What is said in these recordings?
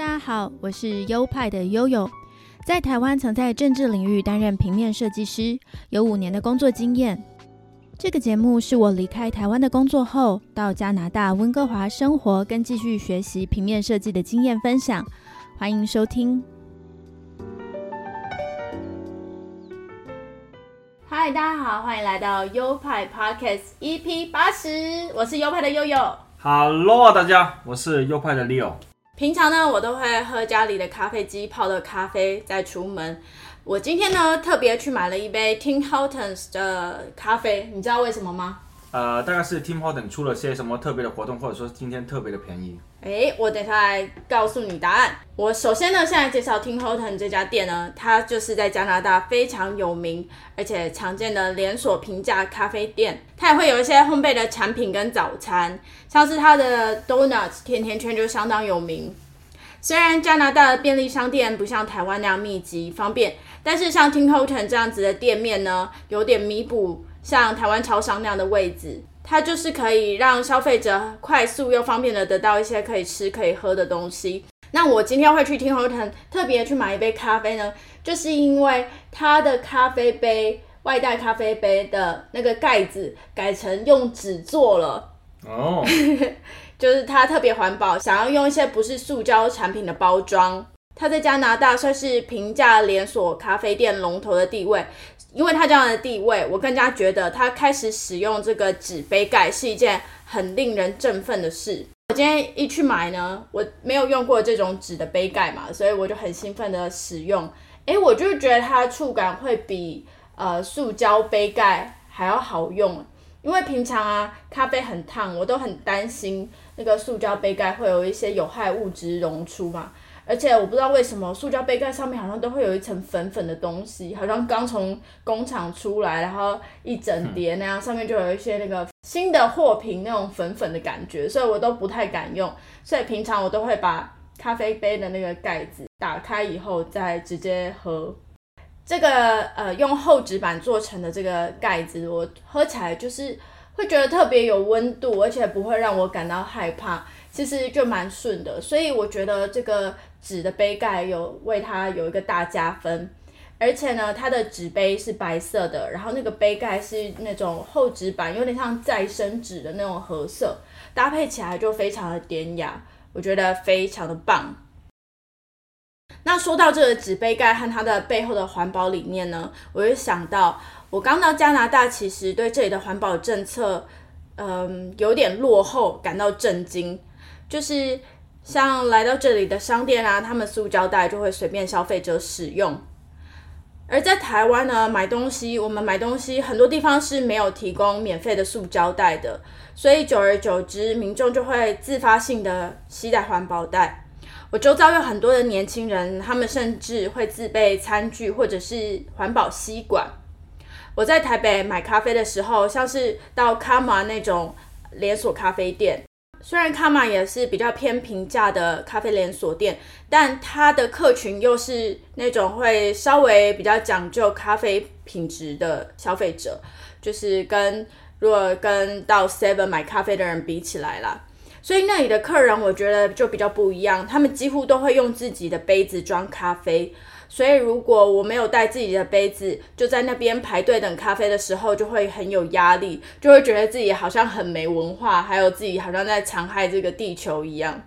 大家好，我是优派的悠悠，在台湾曾在政治领域担任平面设计师，有五年的工作经验。这个节目是我离开台湾的工作后，到加拿大温哥华生活跟继续学习平面设计的经验分享，欢迎收听。嗨，大家好，欢迎来到优派 Podcast EP 八十，我是优派的悠悠。Hello，大家，我是优派的 Leo。平常呢，我都会喝家里的咖啡机泡的咖啡再出门。我今天呢，特别去买了一杯 Tim Hortons 的咖啡，你知道为什么吗？呃，大概是 Tim Horton 出了些什么特别的活动，或者说今天特别的便宜。诶，我等下来告诉你答案。我首先呢，现在介绍 Tim Horton 这家店呢，它就是在加拿大非常有名而且常见的连锁平价咖啡店。它也会有一些烘焙的产品跟早餐，像是它的 Donuts 甜甜圈就相当有名。虽然加拿大的便利商店不像台湾那样密集方便，但是像 Tim Horton 这样子的店面呢，有点弥补像台湾超商那样的位置。它就是可以让消费者快速又方便的得到一些可以吃可以喝的东西。那我今天会去 Tim Horton 特别去买一杯咖啡呢，就是因为它的咖啡杯外带咖啡杯的那个盖子改成用纸做了。哦，就是它特别环保，想要用一些不是塑胶产品的包装。它在加拿大算是平价连锁咖啡店龙头的地位，因为它这样的地位，我更加觉得它开始使用这个纸杯盖是一件很令人振奋的事。我今天一去买呢，我没有用过这种纸的杯盖嘛，所以我就很兴奋的使用。诶，我就觉得它的触感会比呃塑胶杯盖还要好用。因为平常啊，咖啡很烫，我都很担心那个塑胶杯盖会有一些有害物质溶出嘛。而且我不知道为什么塑胶杯盖上面好像都会有一层粉粉的东西，好像刚从工厂出来，然后一整叠那样，上面就有一些那个新的货品那种粉粉的感觉，所以我都不太敢用。所以平常我都会把咖啡杯的那个盖子打开以后再直接喝。这个呃用厚纸板做成的这个盖子，我喝起来就是会觉得特别有温度，而且不会让我感到害怕，其实就蛮顺的。所以我觉得这个纸的杯盖有为它有一个大加分，而且呢，它的纸杯是白色的，然后那个杯盖是那种厚纸板，有点像再生纸的那种褐色，搭配起来就非常的典雅，我觉得非常的棒。那说到这个纸杯盖和它的背后的环保理念呢，我就想到我刚到加拿大，其实对这里的环保政策，嗯，有点落后，感到震惊。就是像来到这里的商店啊，他们塑胶袋就会随便消费者使用。而在台湾呢，买东西我们买东西很多地方是没有提供免费的塑胶袋的，所以久而久之，民众就会自发性的携带环保袋。我周遭有很多的年轻人，他们甚至会自备餐具或者是环保吸管。我在台北买咖啡的时候，像是到卡玛那种连锁咖啡店，虽然卡玛也是比较偏平价的咖啡连锁店，但它的客群又是那种会稍微比较讲究咖啡品质的消费者，就是跟如果跟到 Seven 买咖啡的人比起来啦。所以那里的客人我觉得就比较不一样，他们几乎都会用自己的杯子装咖啡。所以如果我没有带自己的杯子，就在那边排队等咖啡的时候，就会很有压力，就会觉得自己好像很没文化，还有自己好像在残害这个地球一样。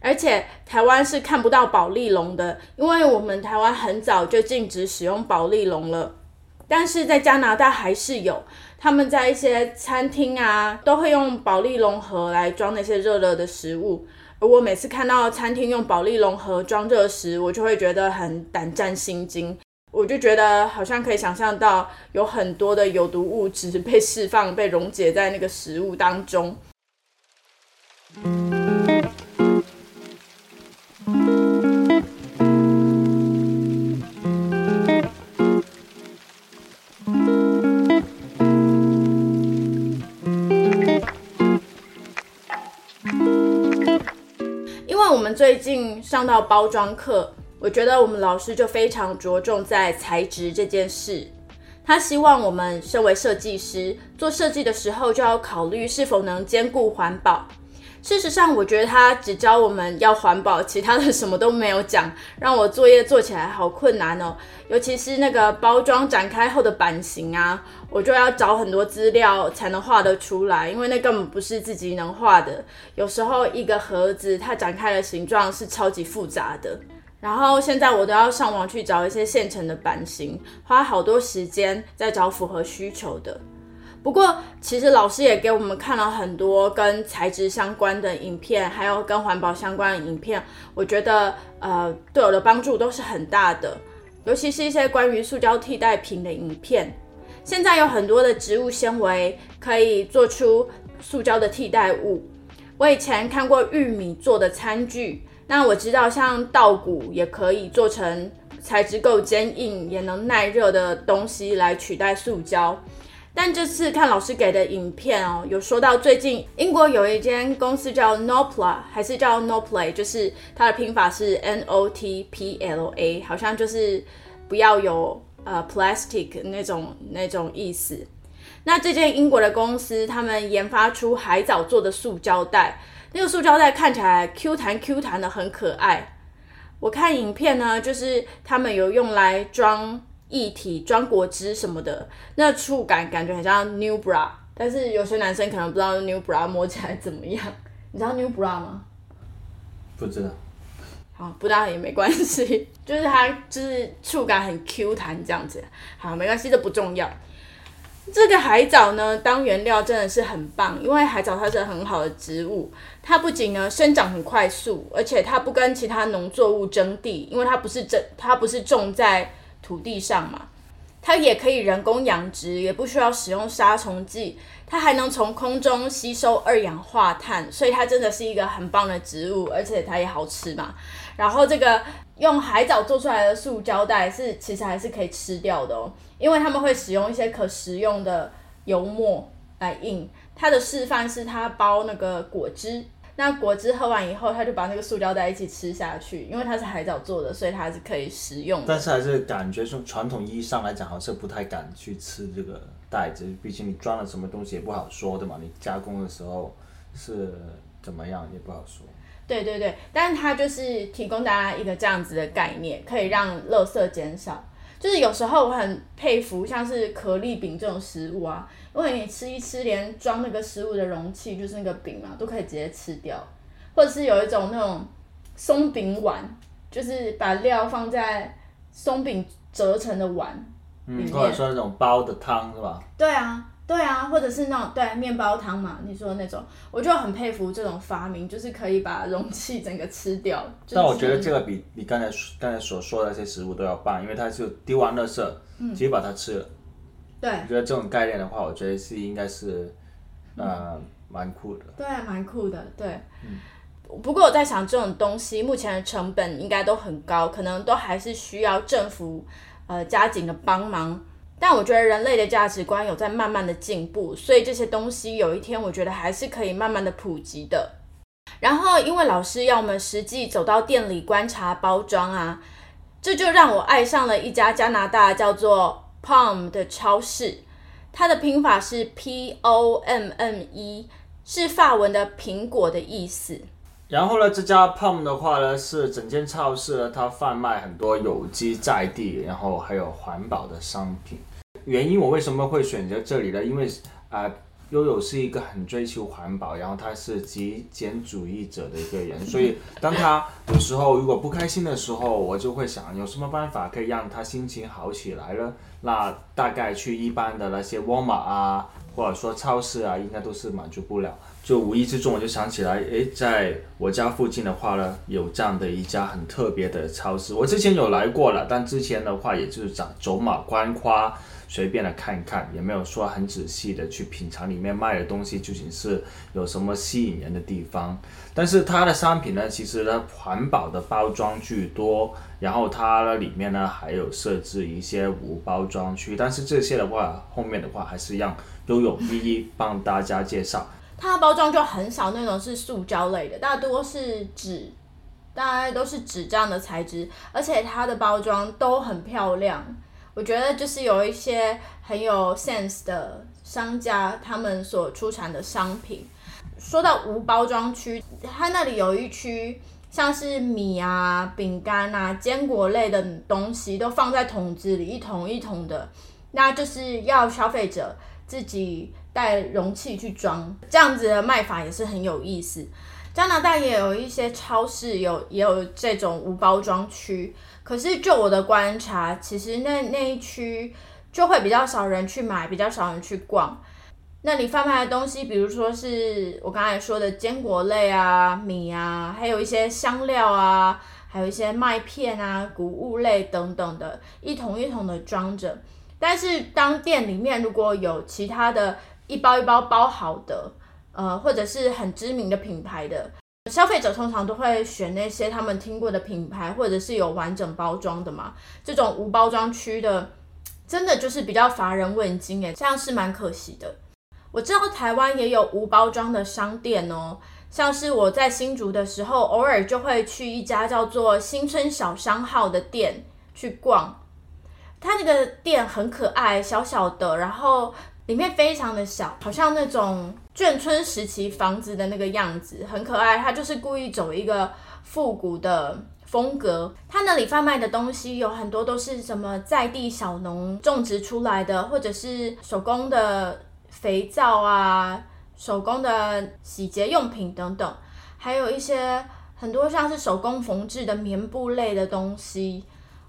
而且台湾是看不到保利龙的，因为我们台湾很早就禁止使用保利龙了。但是在加拿大还是有，他们在一些餐厅啊，都会用保利龙盒来装那些热热的食物。而我每次看到餐厅用保利龙盒装热食，我就会觉得很胆战心惊。我就觉得好像可以想象到有很多的有毒物质被释放、被溶解在那个食物当中。最近上到包装课，我觉得我们老师就非常着重在材质这件事。他希望我们身为设计师做设计的时候，就要考虑是否能兼顾环保。事实上，我觉得他只教我们要环保，其他的什么都没有讲，让我作业做起来好困难哦。尤其是那个包装展开后的版型啊，我就要找很多资料才能画得出来，因为那根本不是自己能画的。有时候一个盒子它展开的形状是超级复杂的，然后现在我都要上网去找一些现成的版型，花好多时间在找符合需求的。不过，其实老师也给我们看了很多跟材质相关的影片，还有跟环保相关的影片。我觉得，呃，对我的帮助都是很大的。尤其是一些关于塑胶替代品的影片。现在有很多的植物纤维可以做出塑胶的替代物。我以前看过玉米做的餐具，那我知道像稻谷也可以做成材质够坚硬也能耐热的东西来取代塑胶。但这次看老师给的影片哦，有说到最近英国有一间公司叫 Nopla，还是叫 Noplay，就是它的拼法是 N O T P L A，好像就是不要有呃 plastic 那种那种意思。那这间英国的公司，他们研发出海藻做的塑胶袋，那个塑胶袋看起来 Q 弹 Q 弹的，很可爱。我看影片呢，就是他们有用来装。液体装果汁什么的，那触感感觉很像 New Bra，但是有些男生可能不知道 New Bra 摸起来怎么样。你知道 New Bra 吗？不知道。好，不知道也没关系，就是它就是触感很 Q 弹这样子。好，没关系，这不重要。这个海藻呢，当原料真的是很棒，因为海藻它是很好的植物，它不仅呢生长很快速，而且它不跟其他农作物争地，因为它不是种它不是种在。土地上嘛，它也可以人工养殖，也不需要使用杀虫剂，它还能从空中吸收二氧化碳，所以它真的是一个很棒的植物，而且它也好吃嘛。然后这个用海藻做出来的塑胶袋是其实还是可以吃掉的哦，因为他们会使用一些可食用的油墨来印。它的示范是它包那个果汁。那果汁喝完以后，他就把那个塑胶袋一起吃下去，因为它是海藻做的，所以它是可以食用。但是还是感觉从传统意义上来讲，好像不太敢去吃这个袋子，毕竟你装了什么东西也不好说的嘛。你加工的时候是怎么样也不好说。对对对，但是它就是提供大家一个这样子的概念，可以让垃圾减少。就是有时候我很佩服，像是可丽饼这种食物啊。因为你吃一吃，连装那个食物的容器，就是那个饼嘛，都可以直接吃掉。或者是有一种那种松饼碗，就是把料放在松饼折成的碗里面。或者说那种包的汤是吧？对啊，对啊，或者是那种对面包汤嘛，你说的那种，我就很佩服这种发明，就是可以把容器整个吃掉。但我觉得这个比你刚才刚才所说的那些食物都要棒，因为它就丢完垃圾，直接把它吃了。对，我觉得这种概念的话，我觉得是应该是，呃，蛮酷的。对，蛮酷的。对，嗯。不过我在想，这种东西目前的成本应该都很高，可能都还是需要政府呃加紧的帮忙。但我觉得人类的价值观有在慢慢的进步，所以这些东西有一天我觉得还是可以慢慢的普及的。然后，因为老师要我们实际走到店里观察包装啊，这就让我爱上了一家加拿大叫做。Palm 的超市，它的拼法是 P O M M E，是法文的苹果的意思。然后呢，这家 Palm 的话呢，是整间超市呢，它贩卖很多有机在地，然后还有环保的商品。原因我为什么会选择这里呢？因为啊。悠悠是一个很追求环保，然后他是极简主义者的一个人，所以当他有时候如果不开心的时候，我就会想有什么办法可以让他心情好起来呢？那大概去一般的那些沃尔玛啊，或者说超市啊，应该都是满足不了。就无意之中我就想起来，诶，在我家附近的话呢，有这样的一家很特别的超市，我之前有来过了，但之前的话也就是走走马观花。随便的看一看，也没有说很仔细的去品尝里面卖的东西究竟是有什么吸引人的地方。但是它的商品呢，其实呢环保的包装居多，然后它的里面呢还有设置一些无包装区。但是这些的话，后面的话还是让悠悠一一帮大家介绍。它的包装就很少那种是塑胶类的，大多是纸，大概都是纸这样的材质，而且它的包装都很漂亮。我觉得就是有一些很有 sense 的商家，他们所出产的商品，说到无包装区，它那里有一区，像是米啊、饼干啊、坚果类的东西都放在桶子里，一桶一桶的，那就是要消费者自己带容器去装，这样子的卖法也是很有意思。加拿大也有一些超市有也有这种无包装区，可是就我的观察，其实那那一区就会比较少人去买，比较少人去逛。那里贩卖的东西，比如说是我刚才说的坚果类啊、米啊，还有一些香料啊，还有一些麦片啊、谷物类等等的，一桶一桶的装着。但是当店里面如果有其他的一包一包包好的。呃，或者是很知名的品牌的消费者，通常都会选那些他们听过的品牌，或者是有完整包装的嘛。这种无包装区的，真的就是比较乏人问津诶，这样是蛮可惜的。我知道台湾也有无包装的商店哦，像是我在新竹的时候，偶尔就会去一家叫做新村小商号的店去逛，它那个店很可爱，小小的，然后。里面非常的小，好像那种眷村时期房子的那个样子，很可爱。他就是故意走一个复古的风格。他那里贩卖的东西有很多都是什么在地小农种植出来的，或者是手工的肥皂啊、手工的洗洁用品等等，还有一些很多像是手工缝制的棉布类的东西。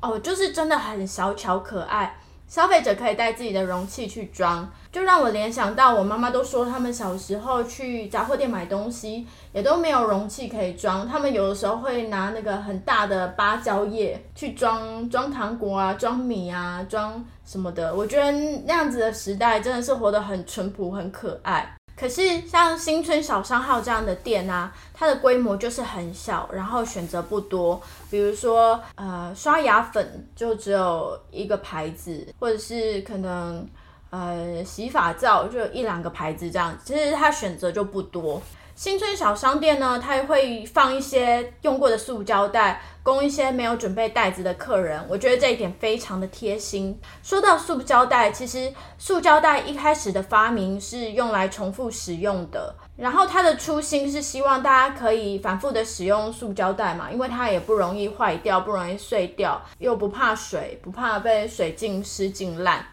哦，就是真的很小巧可爱。消费者可以带自己的容器去装，就让我联想到我妈妈都说，他们小时候去杂货店买东西也都没有容器可以装，他们有的时候会拿那个很大的芭蕉叶去装装糖果啊、装米啊、装什么的。我觉得那样子的时代真的是活得很淳朴、很可爱。可是像新村小商号这样的店啊，它的规模就是很小，然后选择不多。比如说，呃，刷牙粉就只有一个牌子，或者是可能，呃，洗发皂就一两个牌子这样，其实它选择就不多。新村小商店呢，它会放一些用过的塑胶袋，供一些没有准备袋子的客人。我觉得这一点非常的贴心。说到塑胶袋，其实塑胶袋一开始的发明是用来重复使用的，然后它的初心是希望大家可以反复的使用塑胶袋嘛，因为它也不容易坏掉，不容易碎掉，又不怕水，不怕被水浸湿浸烂。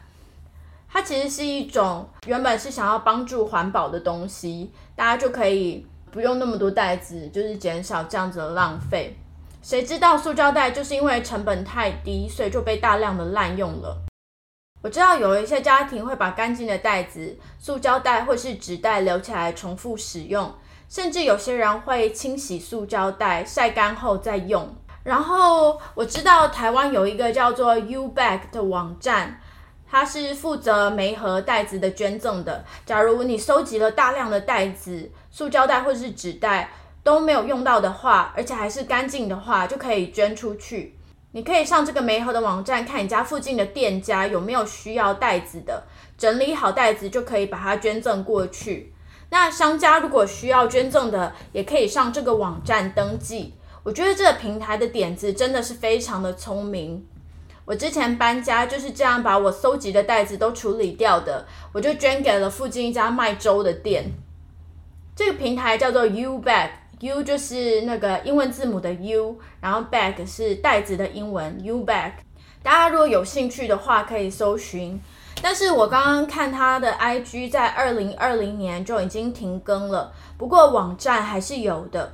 它其实是一种原本是想要帮助环保的东西，大家就可以不用那么多袋子，就是减少这样子的浪费。谁知道塑胶袋就是因为成本太低，所以就被大量的滥用了。我知道有一些家庭会把干净的袋子、塑胶袋或是纸袋留起来重复使用，甚至有些人会清洗塑胶袋，晒干后再用。然后我知道台湾有一个叫做 U Bag 的网站。它是负责煤盒袋子的捐赠的。假如你收集了大量的袋子、塑胶袋或是纸袋都没有用到的话，而且还是干净的话，就可以捐出去。你可以上这个煤盒的网站，看你家附近的店家有没有需要袋子的，整理好袋子就可以把它捐赠过去。那商家如果需要捐赠的，也可以上这个网站登记。我觉得这个平台的点子真的是非常的聪明。我之前搬家就是这样把我搜集的袋子都处理掉的，我就捐给了附近一家卖粥的店。这个平台叫做 U Bag，U 就是那个英文字母的 U，然后 Bag 是袋子的英文 U Bag。大家如果有兴趣的话，可以搜寻。但是我刚刚看他的 IG，在二零二零年就已经停更了，不过网站还是有的。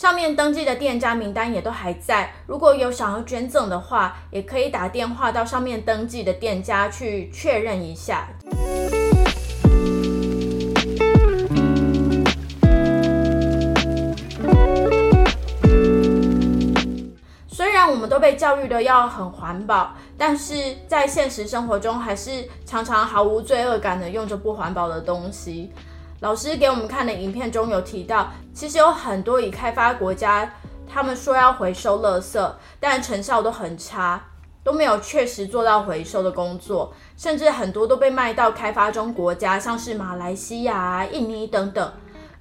上面登记的店家名单也都还在，如果有想要捐赠的话，也可以打电话到上面登记的店家去确认一下。虽然我们都被教育的要很环保，但是在现实生活中，还是常常毫无罪恶感的用着不环保的东西。老师给我们看的影片中有提到，其实有很多已开发国家，他们说要回收垃圾，但成效都很差，都没有确实做到回收的工作，甚至很多都被卖到开发中国家，像是马来西亚、印尼等等，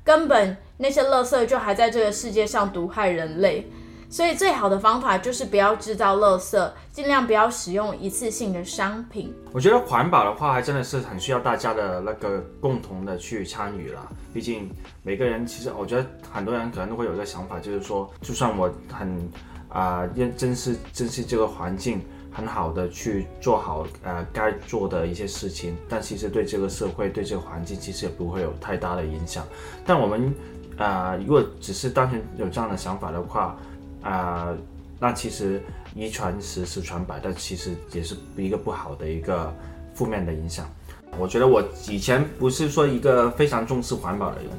根本那些垃圾就还在这个世界上毒害人类。所以最好的方法就是不要制造垃圾，尽量不要使用一次性的商品。我觉得环保的话，还真的是很需要大家的那个共同的去参与了。毕竟每个人，其实我觉得很多人可能都会有一个想法，就是说，就算我很啊认珍视珍惜这个环境，很好的去做好呃该做的一些事情，但其实对这个社会对这个环境其实也不会有太大的影响。但我们啊，如果只是单纯有这样的想法的话，啊，那其实一传十，十传百，但其实也是一个不好的一个负面的影响。我觉得我以前不是说一个非常重视环保的人，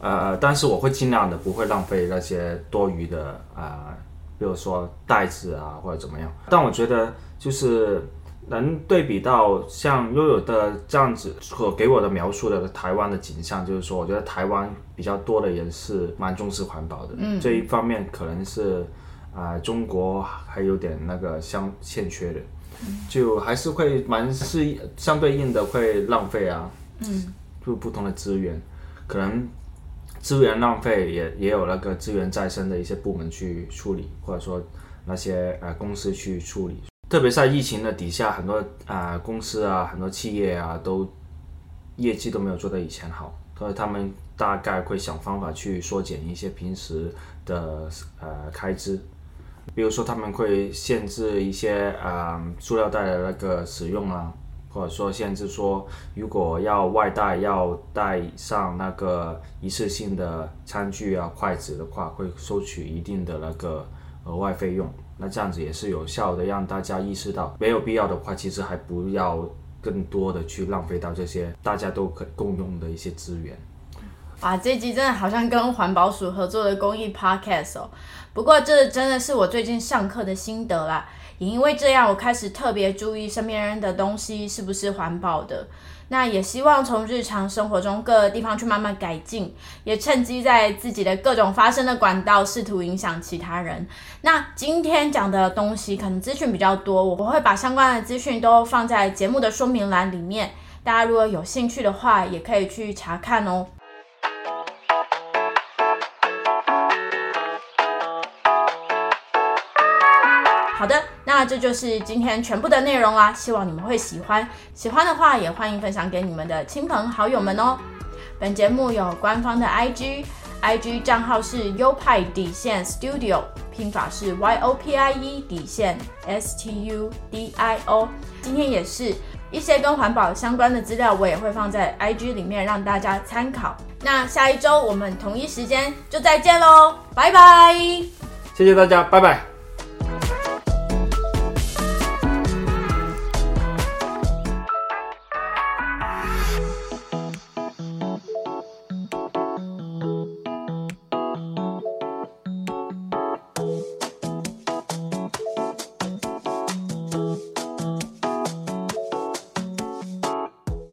呃，但是我会尽量的不会浪费那些多余的啊，比如说袋子啊或者怎么样。但我觉得就是能对比到像悠悠的这样子所给我的描述的台湾的景象，就是说我觉得台湾比较多的人是蛮重视环保的。嗯，这一方面可能是啊中国还有点那个相欠缺的。就还是会蛮是相对应的会浪费啊，嗯，就不同的资源，可能资源浪费也也有那个资源再生的一些部门去处理，或者说那些呃公司去处理。特别在疫情的底下，很多啊公司啊很多企业啊都业绩都没有做到以前好，所以他们大概会想方法去缩减一些平时的呃开支。比如说，他们会限制一些啊塑料袋的那个使用啊，或者说限制说，如果要外带要带上那个一次性的餐具啊、筷子的话，会收取一定的那个额外费用。那这样子也是有效的，让大家意识到，没有必要的话，其实还不要更多的去浪费到这些大家都可共用的一些资源。哇，这集真的好像跟环保署合作的公益 podcast 哦。不过这真的是我最近上课的心得啦，也因为这样，我开始特别注意身边人的东西是不是环保的。那也希望从日常生活中各个地方去慢慢改进，也趁机在自己的各种发声的管道试图影响其他人。那今天讲的东西可能资讯比较多，我会把相关的资讯都放在节目的说明栏里面，大家如果有兴趣的话，也可以去查看哦。好的，那这就是今天全部的内容啦，希望你们会喜欢。喜欢的话，也欢迎分享给你们的亲朋好友们哦。本节目有官方的 IG，IG 账号是优派底线 Studio，拼法是 Y O P I E 底线 S T U D I O。今天也是一些跟环保相关的资料，我也会放在 IG 里面让大家参考。那下一周我们同一时间就再见喽，拜拜！谢谢大家，拜拜。